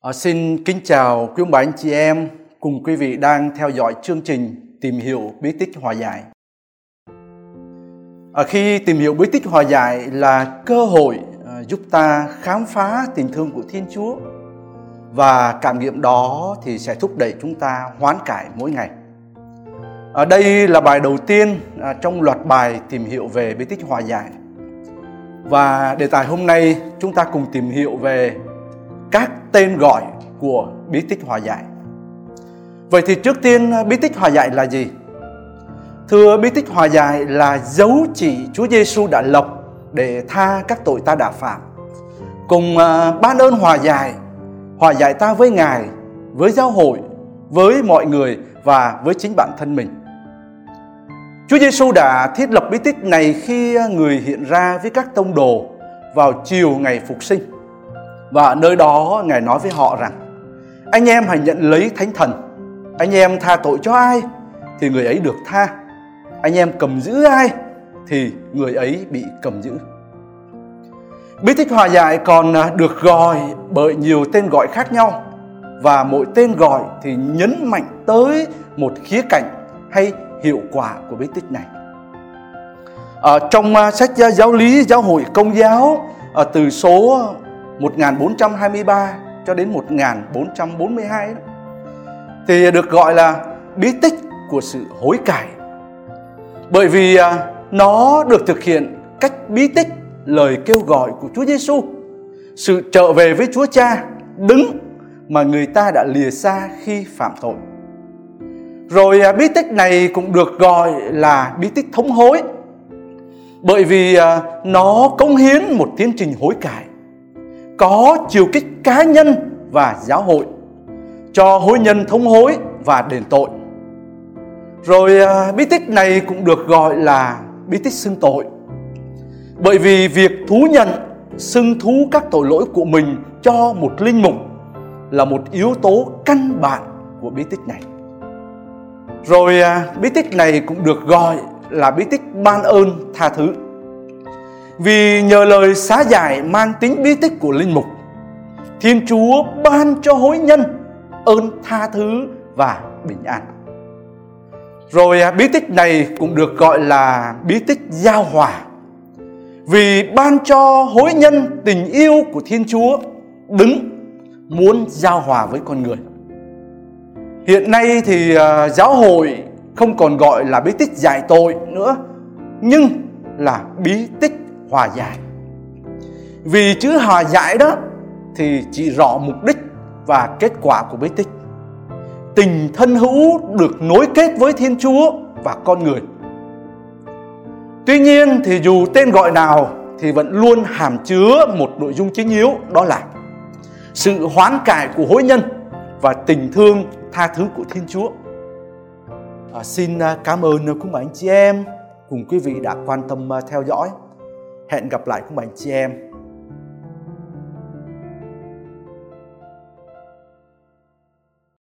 À, xin kính chào quý ông bà anh chị em cùng quý vị đang theo dõi chương trình tìm hiểu bí tích hòa giải. À, khi tìm hiểu bí tích hòa giải là cơ hội à, giúp ta khám phá tình thương của Thiên Chúa và cảm nghiệm đó thì sẽ thúc đẩy chúng ta hoán cải mỗi ngày. À, đây là bài đầu tiên à, trong loạt bài tìm hiểu về bí tích hòa giải. Và đề tài hôm nay chúng ta cùng tìm hiểu về các tên gọi của bí tích hòa giải. Vậy thì trước tiên ờ, bí tích hòa giải là gì? Thưa bí tích hòa giải là dấu chỉ Chúa Giêsu đã lập để tha các tội ta đã phạm. Cùng ờ, ban ơn hòa giải, hòa giải ta với Ngài, với giáo hội, với mọi người và với chính bản thân mình. Chúa Giêsu đã thiết lập bí tích này khi ờ, người hiện ra với các tông đồ vào chiều ngày phục sinh. Và ở nơi đó Ngài nói với họ rằng, Anh em hãy nhận lấy thánh thần. Anh em tha tội cho ai Thì người ấy được tha. Anh em cầm giữ ai Thì người ấy bị cầm giữ. Bí tích hòa giải còn à, được gọi bởi nhiều tên gọi khác nhau. Và mỗi tên gọi thì nhấn mạnh tới một khía cạnh hay hiệu quả của bí tích này. Ở trong à, sách giáo lý giáo hội công giáo ở từ số 1423 cho đến 1442 đó, thì được gọi là bí tích của sự hối cải. Bởi vì à, nó được thực hiện cách bí tích lời kêu gọi của Chúa Giêsu, sự trở về với Chúa Cha đứng mà người ta đã lìa xa khi phạm tội. Rồi à, bí tích này cũng được gọi là bí tích thống hối bởi vì à, nó cống hiến một tiến trình hối cải có chiều kích cá nhân và giáo hội, cho hối nhân thống hối và đền tội. Rồi à, bí tích này cũng được gọi là bí tích xưng tội. Bởi vì việc thú nhận, xưng thú các tội lỗi của mình cho một linh mục là một yếu tố căn bản của bí tích này. Rồi à, bí tích này cũng được gọi là bí tích ban ơn tha thứ. Vì nhờ lời xá giải mang tính bí tích của linh mục, Thiên Chúa ban cho hối nhân ơn tha thứ và bình an. Rồi à, bí tích này cũng được gọi là bí tích giao hòa. Vì ban cho hối nhân tình yêu của Thiên Chúa đứng muốn giao hòa với con người. Hiện nay thì à, giáo hội không còn gọi là bí tích giải tội nữa, nhưng là bí tích hòa giải. Vì chữ hòa giải đó thì chỉ rõ mục đích và kết quả của bí tích. Tình thân hữu được nối kết với Thiên Chúa và con người. Tuy nhiên thì dù tên gọi nào thì vẫn luôn hàm chứa một nội dung chính yếu đó là sự hoán cải của hối nhân và tình thương tha thứ của Thiên Chúa. À, xin à, cảm ơn à, quý anh chị em cùng quý vị đã quan tâm à, theo dõi. Hẹn gặp lại các bạn chị em.